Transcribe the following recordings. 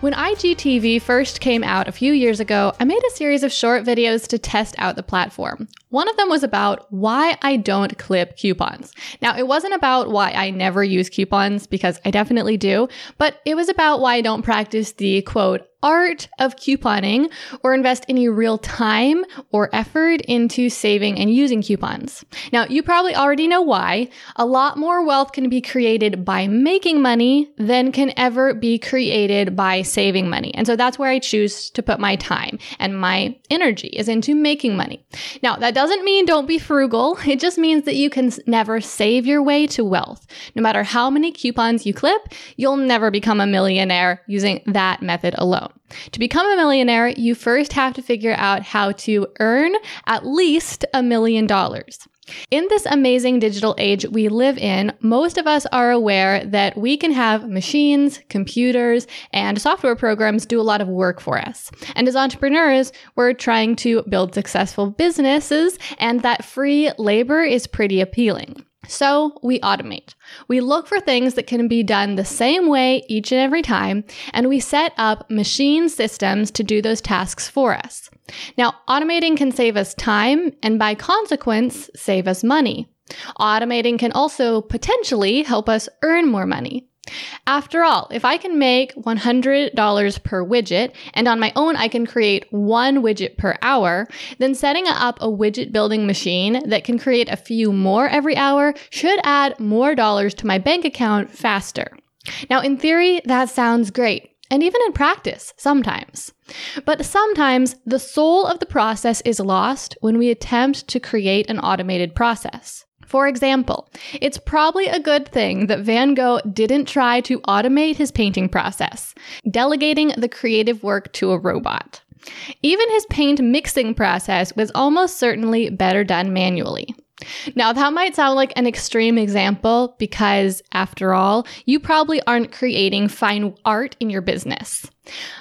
When IGTV first came out a few years ago, I made a series of short videos to test out the platform. One of them was about why I don't clip coupons. Now, it wasn't about why I never use coupons because I definitely do, but it was about why I don't practice the quote, art of couponing or invest any real time or effort into saving and using coupons. Now, you probably already know why. A lot more wealth can be created by making money than can ever be created by saving money. And so that's where I choose to put my time and my energy is into making money. Now, that doesn't mean don't be frugal. It just means that you can never save your way to wealth. No matter how many coupons you clip, you'll never become a millionaire using that method alone. To become a millionaire, you first have to figure out how to earn at least a million dollars. In this amazing digital age we live in, most of us are aware that we can have machines, computers, and software programs do a lot of work for us. And as entrepreneurs, we're trying to build successful businesses, and that free labor is pretty appealing. So we automate. We look for things that can be done the same way each and every time, and we set up machine systems to do those tasks for us. Now, automating can save us time and by consequence, save us money. Automating can also potentially help us earn more money. After all, if I can make $100 per widget and on my own I can create one widget per hour, then setting up a widget building machine that can create a few more every hour should add more dollars to my bank account faster. Now, in theory, that sounds great. And even in practice, sometimes. But sometimes the soul of the process is lost when we attempt to create an automated process. For example, it's probably a good thing that Van Gogh didn't try to automate his painting process, delegating the creative work to a robot. Even his paint mixing process was almost certainly better done manually. Now, that might sound like an extreme example because, after all, you probably aren't creating fine art in your business.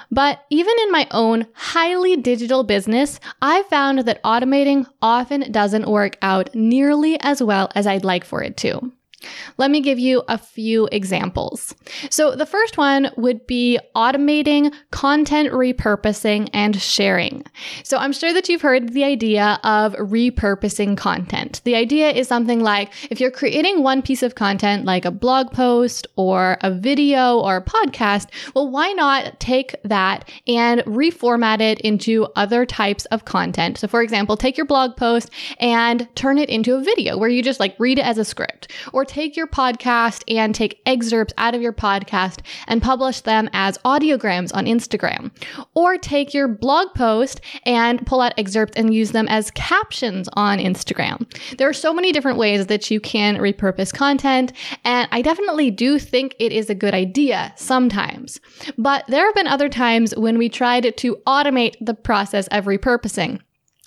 But even in my own highly digital business, I found that automating often doesn't work out nearly as well as I'd like for it to. Let me give you a few examples. So, the first one would be automating content repurposing and sharing. So, I'm sure that you've heard the idea of repurposing content. The idea is something like if you're creating one piece of content, like a blog post or a video or a podcast, well, why not take that and reformat it into other types of content? So, for example, take your blog post and turn it into a video where you just like read it as a script or take your podcast and take excerpts out of your podcast and publish them as audiograms on Instagram. Or take your blog post and pull out excerpts and use them as captions on Instagram. There are so many different ways that you can repurpose content, and I definitely do think it is a good idea sometimes. But there have been other times when we tried to automate the process of repurposing.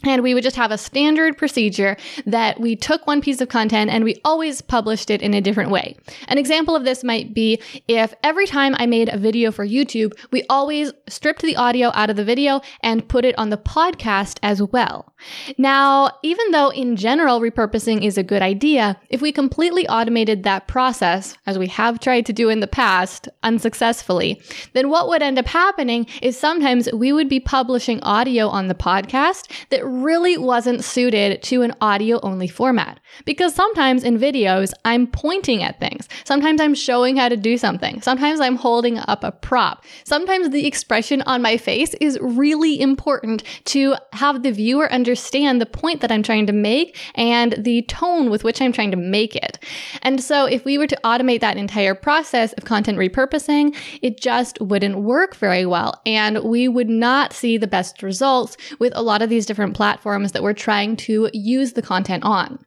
And we would just have a standard procedure that we took one piece of content and we always published it in a different way. An example of this might be if every time I made a video for YouTube, we always stripped the audio out of the video and put it on the podcast as well. Now, even though in general repurposing is a good idea, if we completely automated that process, as we have tried to do in the past unsuccessfully, then what would end up happening is sometimes we would be publishing audio on the podcast that really wasn't suited to an audio only format. Because sometimes in videos, I'm pointing at things. Sometimes I'm showing how to do something. Sometimes I'm holding up a prop. Sometimes the expression on my face is really important to have the viewer understand the point that I'm trying to make and the tone with which I'm trying to make it. And so if we were to automate that entire process of content repurposing, it just wouldn't work very well. And we would not see the best results with a lot of these different platforms that we're trying to use the content on.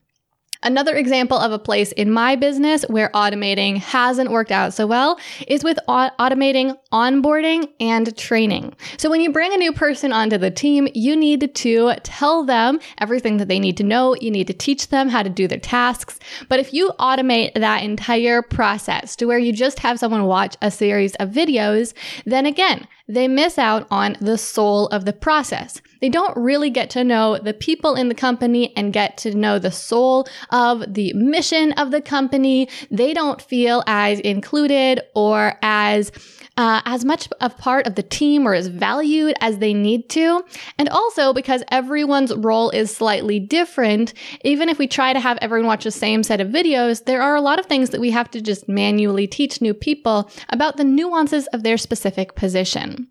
Another example of a place in my business where automating hasn't worked out so well is with au- automating onboarding and training. So when you bring a new person onto the team, you need to tell them everything that they need to know. You need to teach them how to do their tasks. But if you automate that entire process to where you just have someone watch a series of videos, then again, they miss out on the soul of the process. They don't really get to know the people in the company and get to know the soul of the mission of the company. They don't feel as included or as uh, as much of part of the team or as valued as they need to. And also because everyone's role is slightly different, even if we try to have everyone watch the same set of videos, there are a lot of things that we have to just manually teach new people about the nuances of their specific position.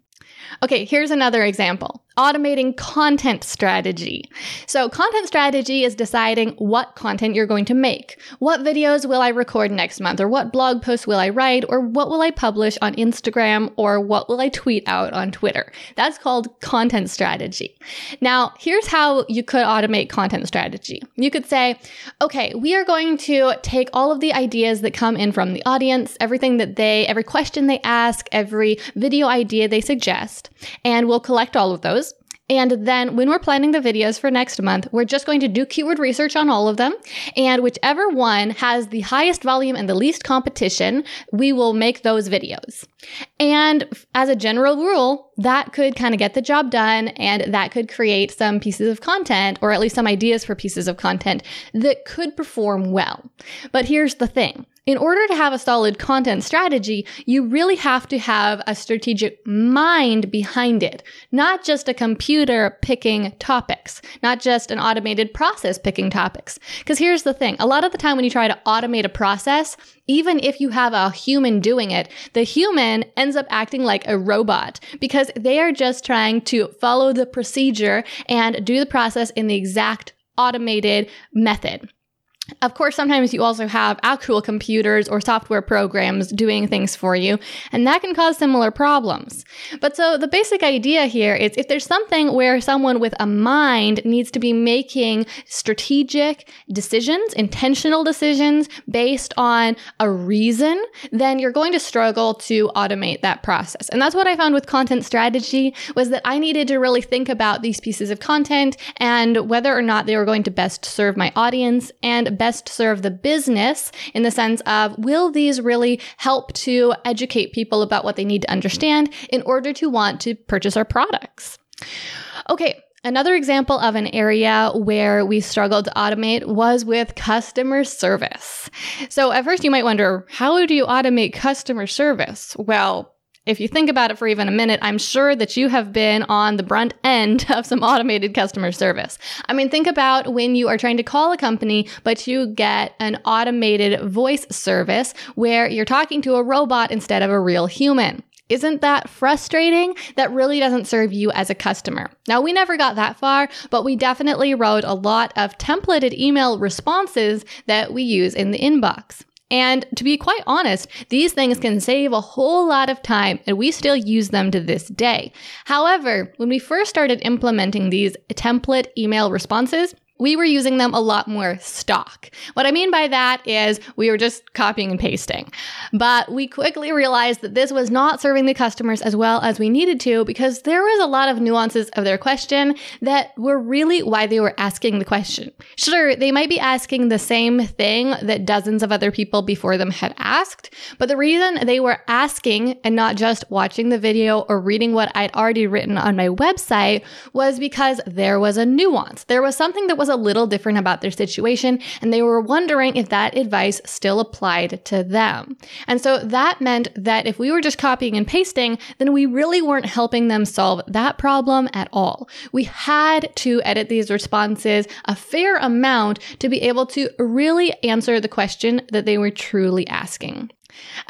Okay, here's another example automating content strategy. So, content strategy is deciding what content you're going to make. What videos will I record next month? Or what blog posts will I write? Or what will I publish on Instagram? Or what will I tweet out on Twitter? That's called content strategy. Now, here's how you could automate content strategy. You could say, okay, we are going to take all of the ideas that come in from the audience, everything that they, every question they ask, every video idea they suggest, and we'll collect all of those and then when we're planning the videos for next month, we're just going to do keyword research on all of them. And whichever one has the highest volume and the least competition, we will make those videos. And as a general rule, that could kind of get the job done and that could create some pieces of content or at least some ideas for pieces of content that could perform well. But here's the thing. In order to have a solid content strategy, you really have to have a strategic mind behind it, not just a computer picking topics, not just an automated process picking topics. Because here's the thing. A lot of the time when you try to automate a process, even if you have a human doing it, the human ends up acting like a robot because they are just trying to follow the procedure and do the process in the exact automated method. Of course, sometimes you also have actual computers or software programs doing things for you, and that can cause similar problems. But so the basic idea here is if there's something where someone with a mind needs to be making strategic decisions, intentional decisions based on a reason, then you're going to struggle to automate that process. And that's what I found with content strategy was that I needed to really think about these pieces of content and whether or not they were going to best serve my audience and best serve the business in the sense of will these really help to educate people about what they need to understand in order to want to purchase our products? Okay, Another example of an area where we struggled to automate was with customer service. So, at first, you might wonder how do you automate customer service? Well, if you think about it for even a minute, I'm sure that you have been on the brunt end of some automated customer service. I mean, think about when you are trying to call a company, but you get an automated voice service where you're talking to a robot instead of a real human. Isn't that frustrating? That really doesn't serve you as a customer. Now, we never got that far, but we definitely wrote a lot of templated email responses that we use in the inbox. And to be quite honest, these things can save a whole lot of time and we still use them to this day. However, when we first started implementing these template email responses, we were using them a lot more stock. What I mean by that is we were just copying and pasting. But we quickly realized that this was not serving the customers as well as we needed to because there was a lot of nuances of their question that were really why they were asking the question. Sure, they might be asking the same thing that dozens of other people before them had asked, but the reason they were asking and not just watching the video or reading what I'd already written on my website was because there was a nuance. There was something that was a little different about their situation, and they were wondering if that advice still applied to them. And so that meant that if we were just copying and pasting, then we really weren't helping them solve that problem at all. We had to edit these responses a fair amount to be able to really answer the question that they were truly asking.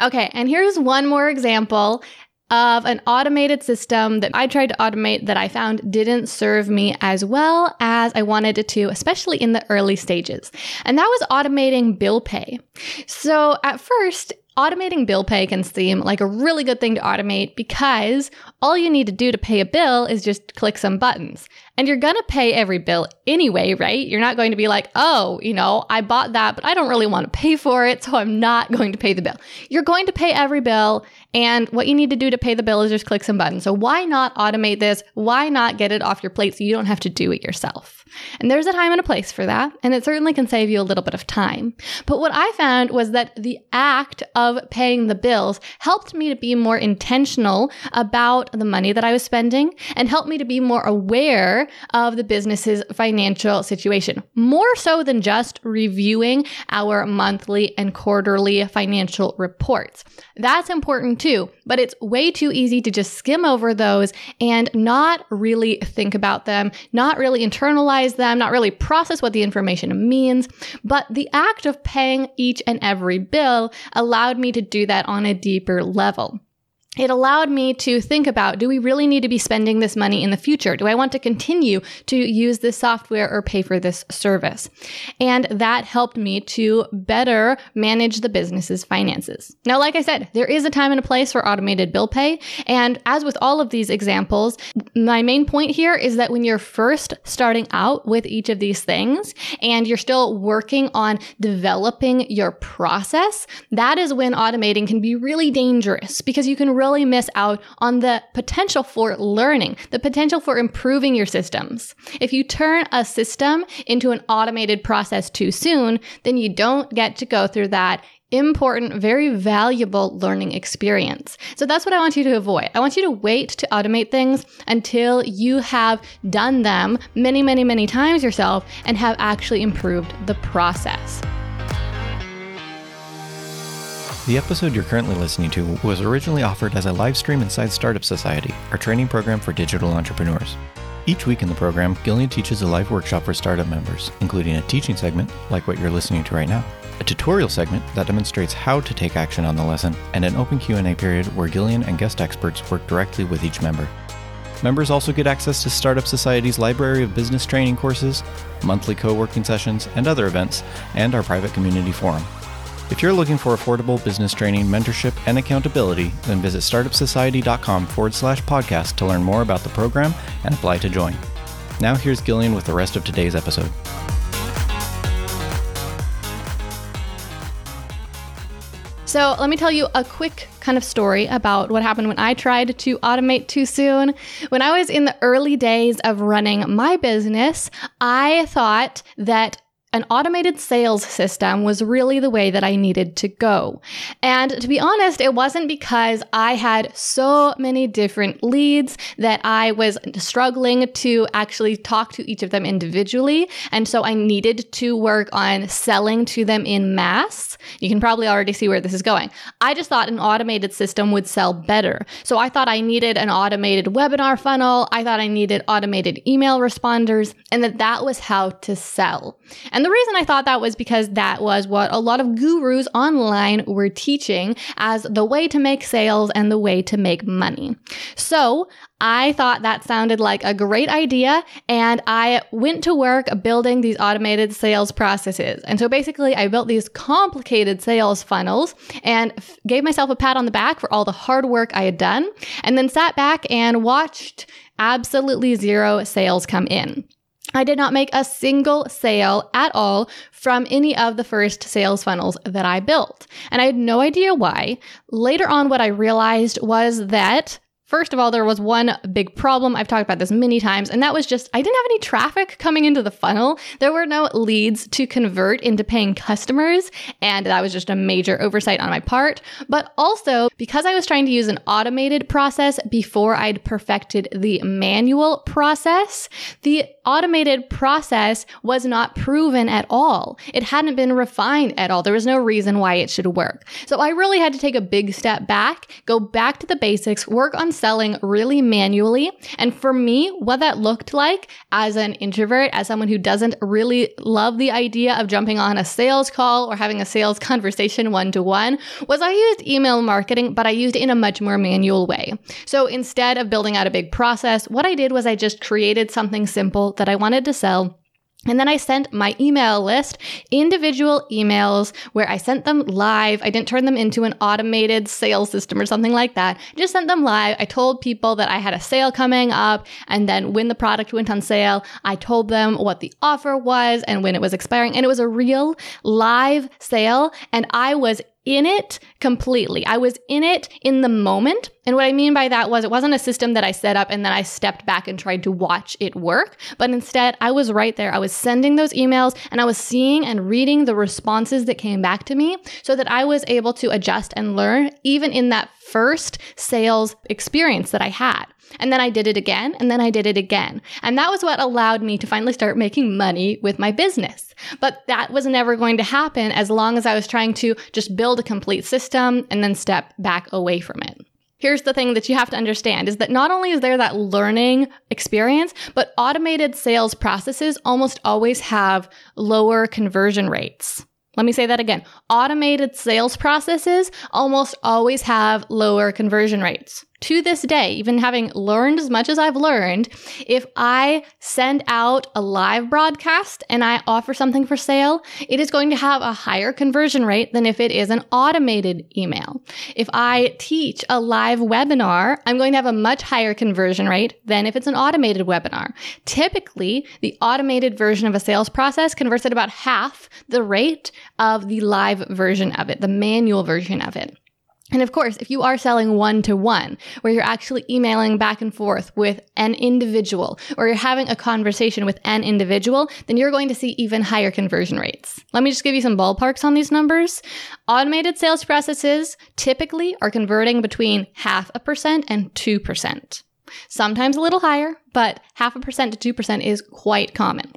Okay, and here's one more example of an automated system that I tried to automate that I found didn't serve me as well as I wanted it to, especially in the early stages. And that was automating bill pay. So at first, Automating bill pay can seem like a really good thing to automate because all you need to do to pay a bill is just click some buttons. And you're going to pay every bill anyway, right? You're not going to be like, oh, you know, I bought that, but I don't really want to pay for it, so I'm not going to pay the bill. You're going to pay every bill, and what you need to do to pay the bill is just click some buttons. So why not automate this? Why not get it off your plate so you don't have to do it yourself? And there's a time and a place for that, and it certainly can save you a little bit of time. But what I found was that the act of paying the bills helped me to be more intentional about the money that I was spending and helped me to be more aware of the business's financial situation, more so than just reviewing our monthly and quarterly financial reports. That's important too, but it's way too easy to just skim over those and not really think about them, not really internalize them, not really process what the information means. But the act of paying each and every bill allowed me to do that on a deeper level it allowed me to think about do we really need to be spending this money in the future? Do I want to continue to use this software or pay for this service? And that helped me to better manage the business's finances. Now, like I said, there is a time and a place for automated bill pay. And as with all of these examples, my main point here is that when you're first starting out with each of these things and you're still working on developing your process, that is when automating can be really dangerous because you can really miss out on the potential for learning, the potential for improving your systems. If you turn a system into an automated process too soon, then you don't get to go through that important, very valuable learning experience. So that's what I want you to avoid. I want you to wait to automate things until you have done them many, many, many times yourself and have actually improved the process. The episode you're currently listening to was originally offered as a live stream inside Startup Society, our training program for digital entrepreneurs. Each week in the program, Gillian teaches a live workshop for startup members, including a teaching segment, like what you're listening to right now, a tutorial segment that demonstrates how to take action on the lesson, and an open Q&A period where Gillian and guest experts work directly with each member. Members also get access to Startup Society's library of business training courses, monthly co-working sessions, and other events, and our private community forum. If you're looking for affordable business training, mentorship, and accountability, then visit startupsociety.com forward slash podcast to learn more about the program and apply to join. Now, here's Gillian with the rest of today's episode. So, let me tell you a quick kind of story about what happened when I tried to automate too soon. When I was in the early days of running my business, I thought that an automated sales system was really the way that I needed to go. And to be honest, it wasn't because I had so many different leads that I was struggling to actually talk to each of them individually. And so I needed to work on selling to them in mass. You can probably already see where this is going. I just thought an automated system would sell better. So I thought I needed an automated webinar funnel. I thought I needed automated email responders and that that was how to sell. And and the reason I thought that was because that was what a lot of gurus online were teaching as the way to make sales and the way to make money. So I thought that sounded like a great idea, and I went to work building these automated sales processes. And so basically, I built these complicated sales funnels and f- gave myself a pat on the back for all the hard work I had done, and then sat back and watched absolutely zero sales come in. I did not make a single sale at all from any of the first sales funnels that I built. And I had no idea why. Later on, what I realized was that First of all, there was one big problem. I've talked about this many times, and that was just I didn't have any traffic coming into the funnel. There were no leads to convert into paying customers, and that was just a major oversight on my part. But also, because I was trying to use an automated process before I'd perfected the manual process, the automated process was not proven at all. It hadn't been refined at all. There was no reason why it should work. So I really had to take a big step back, go back to the basics, work on selling really manually. And for me, what that looked like as an introvert, as someone who doesn't really love the idea of jumping on a sales call or having a sales conversation one to one, was I used email marketing, but I used it in a much more manual way. So instead of building out a big process, what I did was I just created something simple that I wanted to sell And then I sent my email list individual emails where I sent them live. I didn't turn them into an automated sales system or something like that. I just sent them live. I told people that I had a sale coming up. And then when the product went on sale, I told them what the offer was and when it was expiring. And it was a real live sale. And I was in it completely. I was in it in the moment. And what I mean by that was it wasn't a system that I set up and then I stepped back and tried to watch it work, but instead I was right there. I was sending those emails and I was seeing and reading the responses that came back to me so that I was able to adjust and learn even in that first sales experience that I had. And then I did it again, and then I did it again. And that was what allowed me to finally start making money with my business. But that was never going to happen as long as I was trying to just build a complete system and then step back away from it. Here's the thing that you have to understand is that not only is there that learning experience, but automated sales processes almost always have lower conversion rates. Let me say that again. Automated sales processes almost always have lower conversion rates to this day, even having learned as much as I've learned, if I send out a live broadcast and I offer something for sale, it is going to have a higher conversion rate than if it is an automated email. If I teach a live webinar, I'm going to have a much higher conversion rate than if it's an automated webinar. Typically, the automated version of a sales process converts at about half the rate of the live version of it, the manual version of it. And of course, if you are selling one to one, where you're actually emailing back and forth with an individual, or you're having a conversation with an individual, then you're going to see even higher conversion rates. Let me just give you some ballparks on these numbers. Automated sales processes typically are converting between half a percent and 2%. Sometimes a little higher, but half a percent to 2% is quite common.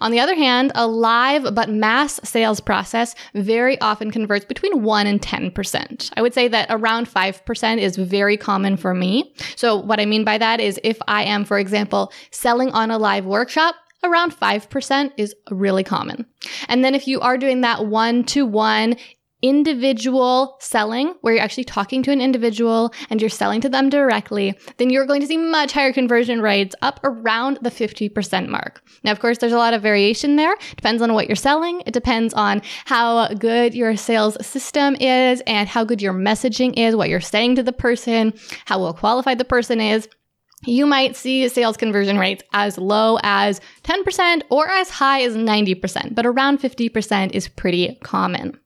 On the other hand, a live but mass sales process very often converts between 1 and 10%. I would say that around 5% is very common for me. So, what I mean by that is if I am, for example, selling on a live workshop, around 5% is really common. And then if you are doing that one to one individual selling, where you're actually talking to an individual and you're selling to them directly, then you're going to see much higher conversion rates up around the 50% mark. Now, of course, there's a lot of variation there. Depends on what you're selling. It depends on how good your sales system is and how good your messaging is, what you're saying to the person, how well qualified the person is you might see sales conversion rates as low as 10% or as high as 90%, but around 50% is pretty common.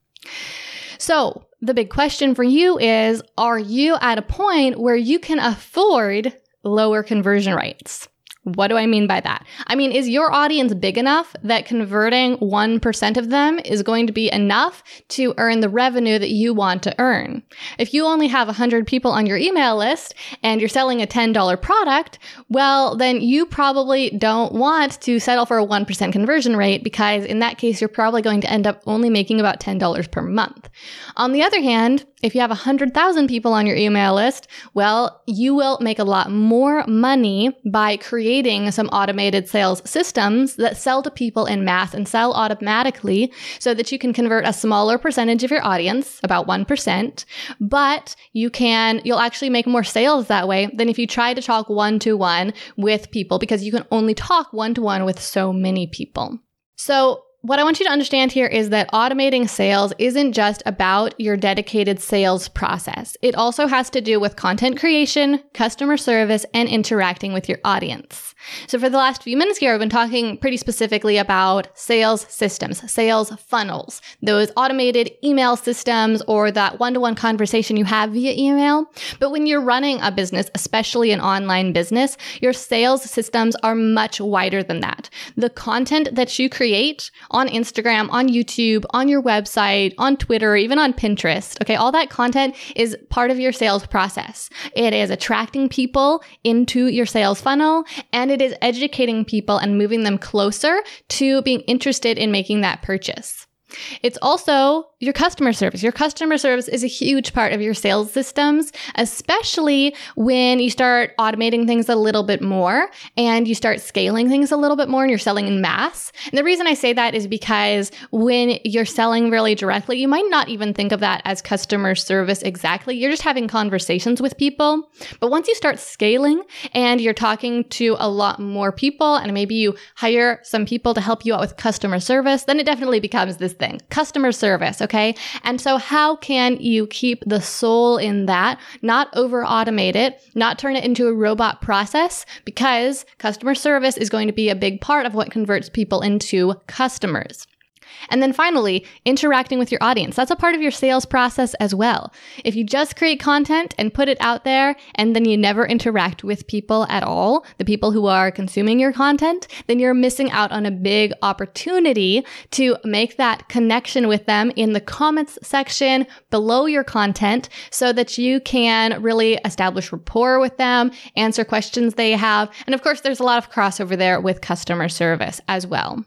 So, the big question for you is Are you at a point where you can afford lower conversion rates? What do I mean by that? I mean, is your audience big enough that converting 1% of them is going to be enough to earn the revenue that you want to earn? If you only have 100 people on your email list and you're selling a $10 product, well, then you probably don't want to settle for a 1% conversion rate because in that case, you're probably going to end up only making about $10 per month. On the other hand, if you have 100,000 people on your email list, well, you will make a lot more money by creating some automated sales systems that sell to people in mass and sell automatically so that you can convert a smaller percentage of your audience, about 1%, but you can, you'll actually make more sales that way than if you try to talk one to one with people because you can only talk one to one with so many people. So what I want you to understand here is that automating sales isn't just about your dedicated sales process. It also has to do with content creation, customer service, and interacting with your audience. So for the last few minutes here, I've been talking pretty specifically about sales systems, sales funnels, those automated email systems or that one-to-one conversation you have via email. But when you're running a business, especially an online business, your sales systems are much wider than that. The content that you create on Instagram, on YouTube, on your website, on Twitter, even on Pinterest, okay, all that content is part of your sales process. It is attracting people into your sales funnel and it is educating people and moving them closer to being interested in making that purchase. It's also your customer service. Your customer service is a huge part of your sales systems, especially when you start automating things a little bit more and you start scaling things a little bit more and you're selling in mass. And the reason I say that is because when you're selling really directly, you might not even think of that as customer service exactly. You're just having conversations with people. But once you start scaling and you're talking to a lot more people and maybe you hire some people to help you out with customer service, then it definitely becomes this thing customer service. Okay. And so, how can you keep the soul in that, not over automate it, not turn it into a robot process? Because customer service is going to be a big part of what converts people into customers. And then finally, interacting with your audience. That's a part of your sales process as well. If you just create content and put it out there and then you never interact with people at all, the people who are consuming your content, then you're missing out on a big opportunity to make that connection with them in the comments section below your content so that you can really establish rapport with them, answer questions they have. And of course, there's a lot of crossover there with customer service as well.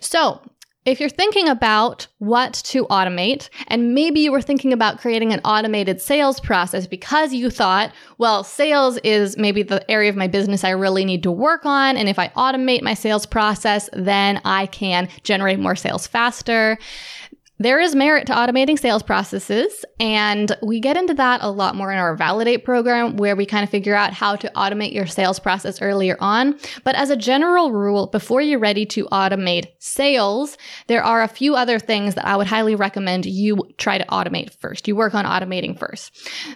So if you're thinking about what to automate, and maybe you were thinking about creating an automated sales process because you thought, well, sales is maybe the area of my business I really need to work on. And if I automate my sales process, then I can generate more sales faster. There is merit to automating sales processes, and we get into that a lot more in our Validate program, where we kind of figure out how to automate your sales process earlier on. But as a general rule, before you're ready to automate sales, there are a few other things that I would highly recommend you try to automate first. You work on automating first.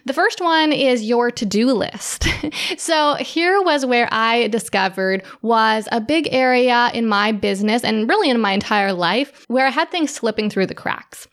The first one is your to-do list. so here was where I discovered was a big area in my business and really in my entire life where I had things slipping through the cracks tracks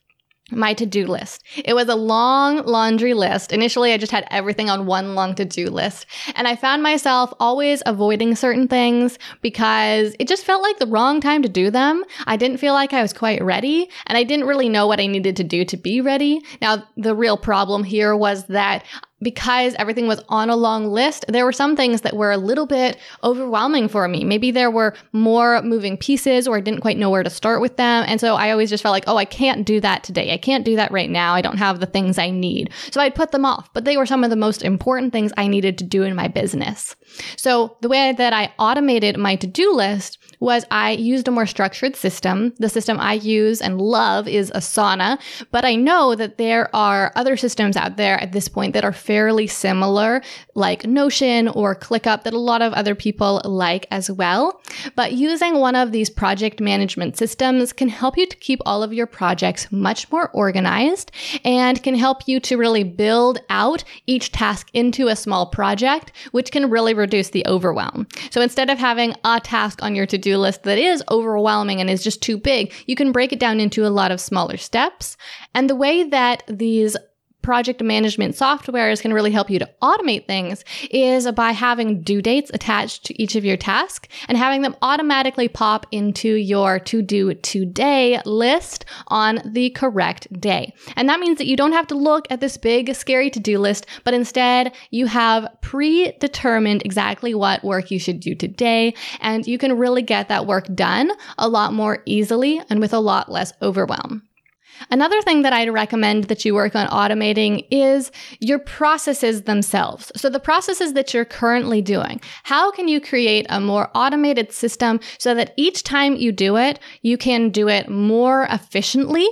my to do list. It was a long laundry list. Initially, I just had everything on one long to do list. And I found myself always avoiding certain things because it just felt like the wrong time to do them. I didn't feel like I was quite ready and I didn't really know what I needed to do to be ready. Now, the real problem here was that because everything was on a long list, there were some things that were a little bit overwhelming for me. Maybe there were more moving pieces or I didn't quite know where to start with them. And so I always just felt like, oh, I can't do that today. I can't do that right now. I don't have the things I need. So I'd put them off, but they were some of the most important things I needed to do in my business. So the way that I automated my to do list was I used a more structured system. The system I use and love is Asana, but I know that there are other systems out there at this point that are fairly similar, like Notion or ClickUp, that a lot of other people like as well. But using one of these project management systems can help you to keep all of your projects much more organized and can help you to really build out each task into a small project, which can really reduce the overwhelm. So instead of having a task on your to list that is overwhelming and is just too big, you can break it down into a lot of smaller steps. And the way that these project management software is going to really help you to automate things is by having due dates attached to each of your tasks and having them automatically pop into your to do today list on the correct day. And that means that you don't have to look at this big, scary to do list, but instead you have predetermined exactly what work you should do today. And you can really get that work done a lot more easily and with a lot less overwhelm. Another thing that I'd recommend that you work on automating is your processes themselves. So, the processes that you're currently doing. How can you create a more automated system so that each time you do it, you can do it more efficiently?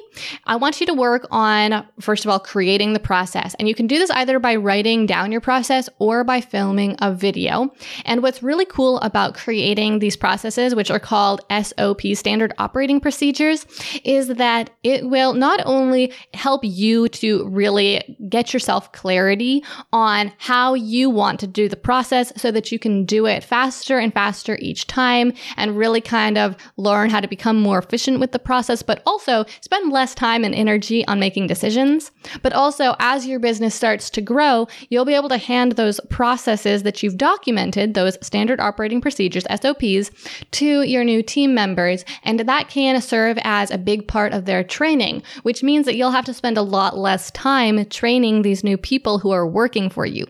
I want you to work on, first of all, creating the process. And you can do this either by writing down your process or by filming a video. And what's really cool about creating these processes, which are called SOP, standard operating procedures, is that it will not only help you to really get yourself clarity on how you want to do the process so that you can do it faster and faster each time and really kind of learn how to become more efficient with the process, but also spend less time and energy on making decisions. But also, as your business starts to grow, you'll be able to hand those processes that you've documented, those standard operating procedures, SOPs, to your new team members. And that can serve as a big part of their training which means that you'll have to spend a lot less time training these new people who are working for you.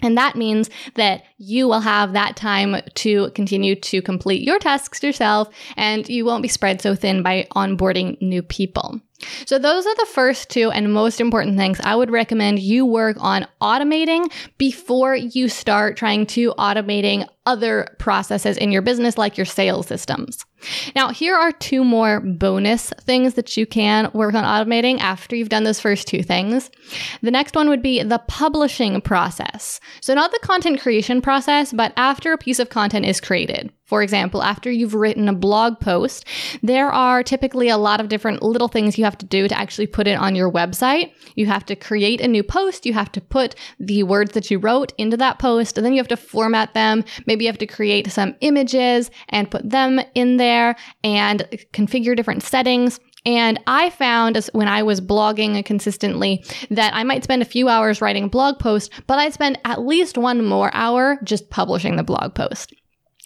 And that means that you will have that time to continue to complete your tasks yourself and you won't be spread so thin by onboarding new people. So, those are the first two and most important things I would recommend you work on automating before you start trying to automating other processes in your business, like your sales systems. Now, here are two more bonus things that you can work on automating after you've done those first two things. The next one would be the publishing process. So, not the content creation process, but after a piece of content is created. For example, after you've written a blog post, there are typically a lot of different little things you have to do to actually put it on your website. You have to create a new post, you have to put the words that you wrote into that post, and then you have to format them. Maybe you have to create some images and put them in there and configure different settings. And I found as when I was blogging consistently that I might spend a few hours writing a blog post, but I'd spend at least one more hour just publishing the blog post.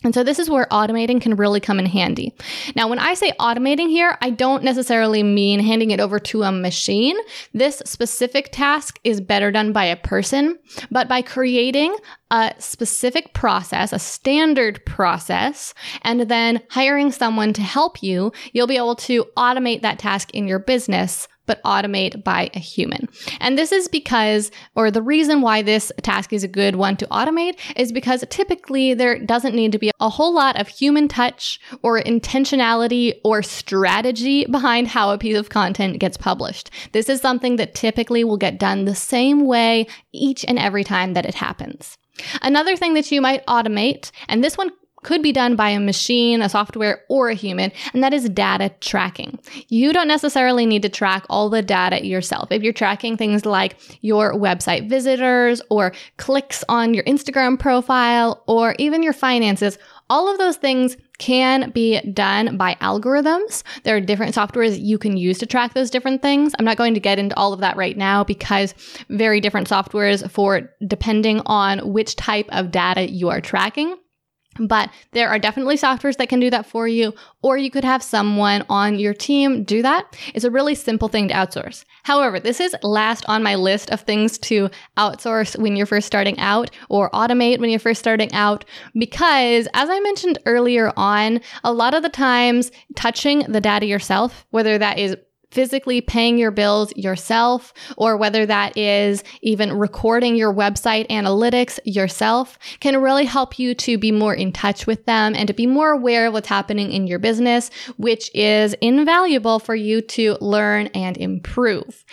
And so this is where automating can really come in handy. Now, when I say automating here, I don't necessarily mean handing it over to a machine. This specific task is better done by a person, but by creating a specific process, a standard process, and then hiring someone to help you, you'll be able to automate that task in your business but automate by a human. And this is because, or the reason why this task is a good one to automate is because typically there doesn't need to be a whole lot of human touch or intentionality or strategy behind how a piece of content gets published. This is something that typically will get done the same way each and every time that it happens. Another thing that you might automate, and this one could be done by a machine, a software, or a human, and that is data tracking. You don't necessarily need to track all the data yourself. If you're tracking things like your website visitors or clicks on your Instagram profile or even your finances, all of those things can be done by algorithms. There are different softwares you can use to track those different things. I'm not going to get into all of that right now because very different softwares for depending on which type of data you are tracking. But there are definitely softwares that can do that for you, or you could have someone on your team do that. It's a really simple thing to outsource. However, this is last on my list of things to outsource when you're first starting out or automate when you're first starting out, because as I mentioned earlier on, a lot of the times touching the data yourself, whether that is physically paying your bills yourself, or whether that is even recording your website analytics yourself, can really help you to be more in touch with them and to be more aware of what's happening in your business, which is invaluable for you to learn and improve.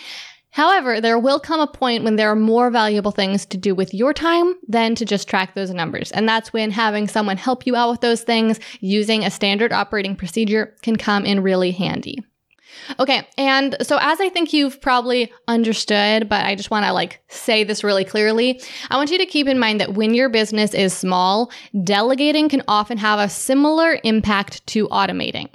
However, there will come a point when there are more valuable things to do with your time than to just track those numbers. And that's when having someone help you out with those things using a standard operating procedure can come in really handy. Okay, and so as I think you've probably understood, but I just want to like say this really clearly, I want you to keep in mind that when your business is small, delegating can often have a similar impact to automating.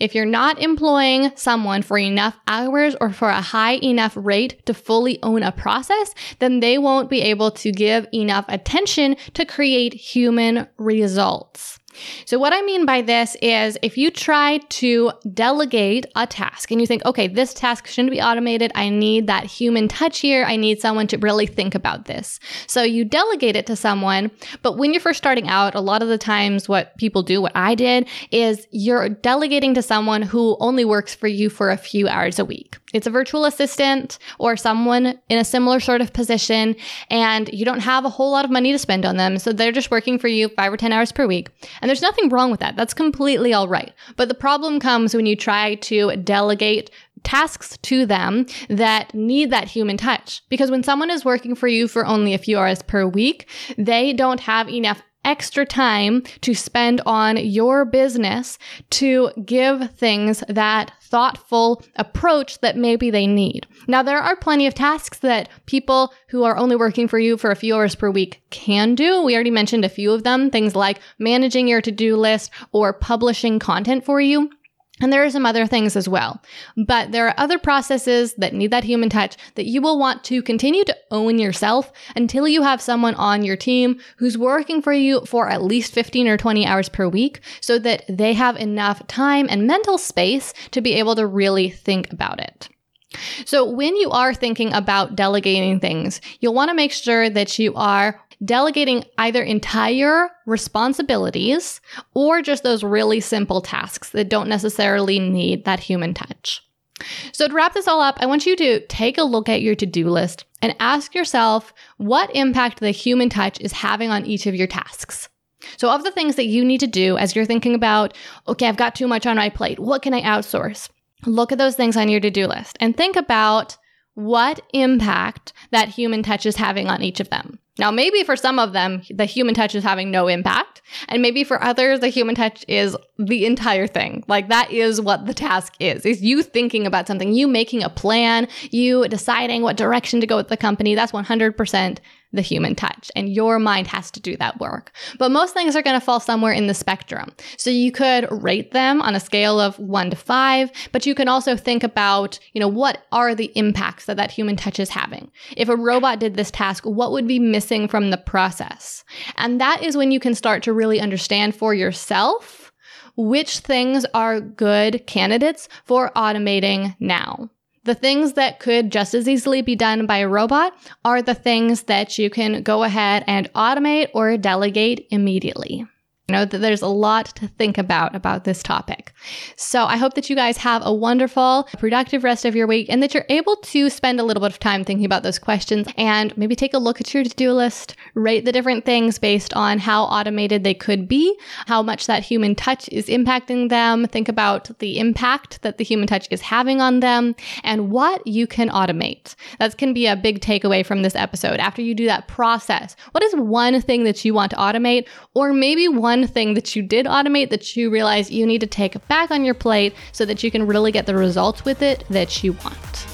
If you're not employing someone for enough hours or for a high enough rate to fully own a process, then they won't be able to give enough attention to create human results. So, what I mean by this is if you try to delegate a task and you think, okay, this task shouldn't be automated, I need that human touch here, I need someone to really think about this. So, you delegate it to someone, but when you're first starting out, a lot of the times what people do, what I did, is you're delegating to someone who only works for you for a few hours a week. It's a virtual assistant or someone in a similar sort of position, and you don't have a whole lot of money to spend on them. So they're just working for you five or 10 hours per week. And there's nothing wrong with that. That's completely all right. But the problem comes when you try to delegate tasks to them that need that human touch. Because when someone is working for you for only a few hours per week, they don't have enough extra time to spend on your business to give things that thoughtful approach that maybe they need. Now, there are plenty of tasks that people who are only working for you for a few hours per week can do. We already mentioned a few of them, things like managing your to do list or publishing content for you. And there are some other things as well. But there are other processes that need that human touch that you will want to continue to own yourself until you have someone on your team who's working for you for at least 15 or 20 hours per week so that they have enough time and mental space to be able to really think about it. So, when you are thinking about delegating things, you'll want to make sure that you are delegating either entire responsibilities or just those really simple tasks that don't necessarily need that human touch. So, to wrap this all up, I want you to take a look at your to do list and ask yourself what impact the human touch is having on each of your tasks. So, of the things that you need to do as you're thinking about, okay, I've got too much on my plate, what can I outsource? Look at those things on your to do list and think about what impact that human touch is having on each of them. Now, maybe for some of them, the human touch is having no impact. And maybe for others, the human touch is the entire thing. Like that is what the task is, is you thinking about something, you making a plan, you deciding what direction to go with the company. That's 100% the human touch. And your mind has to do that work. But most things are going to fall somewhere in the spectrum. So you could rate them on a scale of one to five, but you can also think about, you know, what are the impacts that that human touch is having? If a robot did this task, what would be missing from the process? And that is when you can start to really understand for yourself which things are good candidates for automating now. The things that could just as easily be done by a robot are the things that you can go ahead and automate or delegate immediately. You know that there's a lot to think about about this topic. So I hope that you guys have a wonderful, productive rest of your week and that you're able to spend a little bit of time thinking about those questions and maybe take a look at your to-do list, rate the different things based on how automated they could be, how much that human touch is impacting them, think about the impact that the human touch is having on them and what you can automate. That can be a big takeaway from this episode. After you do that process, what is one thing that you want to automate or maybe one one thing that you did automate that you realize you need to take back on your plate so that you can really get the results with it that you want.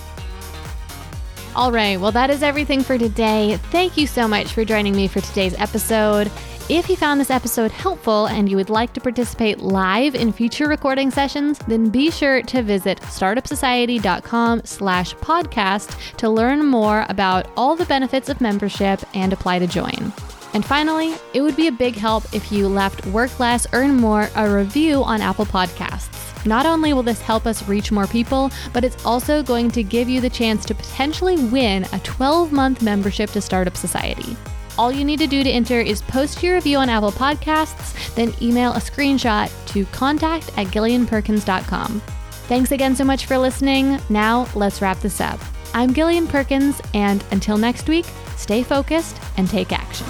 All right, well, that is everything for today. Thank you so much for joining me for today's episode. If you found this episode helpful and you would like to participate live in future recording sessions, then be sure to visit startupsociety.com slash podcast to learn more about all the benefits of membership and apply to join. And finally, it would be a big help if you left Work Less, Earn More a review on Apple Podcasts. Not only will this help us reach more people, but it's also going to give you the chance to potentially win a 12 month membership to Startup Society. All you need to do to enter is post your review on Apple Podcasts, then email a screenshot to contact at gillianperkins.com. Thanks again so much for listening. Now, let's wrap this up. I'm Gillian Perkins, and until next week, stay focused and take action.